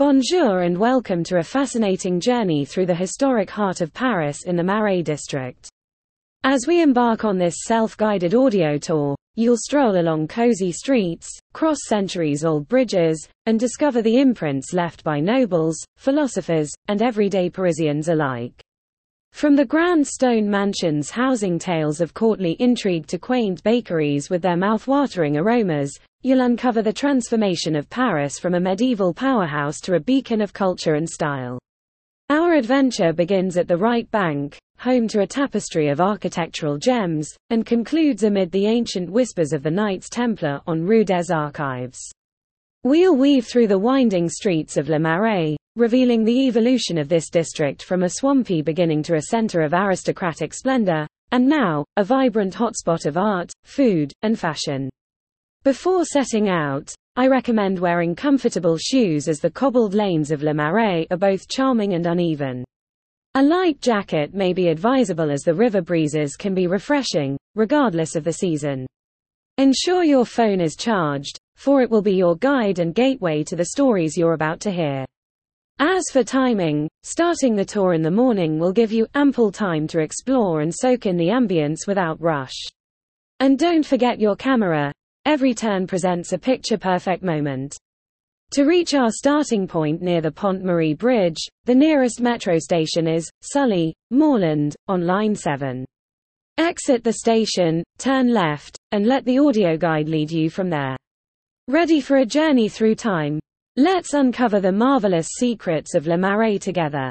Bonjour and welcome to a fascinating journey through the historic heart of Paris in the Marais district. As we embark on this self-guided audio tour, you'll stroll along cozy streets, cross centuries-old bridges, and discover the imprints left by nobles, philosophers, and everyday Parisians alike. From the grand stone mansions housing tales of courtly intrigue to quaint bakeries with their mouth-watering aromas, you'll uncover the transformation of Paris from a medieval powerhouse to a beacon of culture and style. Our adventure begins at the right bank, home to a tapestry of architectural gems, and concludes amid the ancient whispers of the Knights Templar on Rue des Archives. We'll weave through the winding streets of Le Marais, revealing the evolution of this district from a swampy beginning to a center of aristocratic splendor, and now, a vibrant hotspot of art, food, and fashion. Before setting out, I recommend wearing comfortable shoes as the cobbled lanes of Le Marais are both charming and uneven. A light jacket may be advisable as the river breezes can be refreshing, regardless of the season. Ensure your phone is charged, for it will be your guide and gateway to the stories you're about to hear. As for timing, starting the tour in the morning will give you ample time to explore and soak in the ambience without rush. And don't forget your camera, every turn presents a picture perfect moment. To reach our starting point near the Pont Marie Bridge, the nearest metro station is Sully, Morland, on line 7. Exit the station, turn left, and let the audio guide lead you from there. Ready for a journey through time? Let's uncover the marvelous secrets of Le Marais together.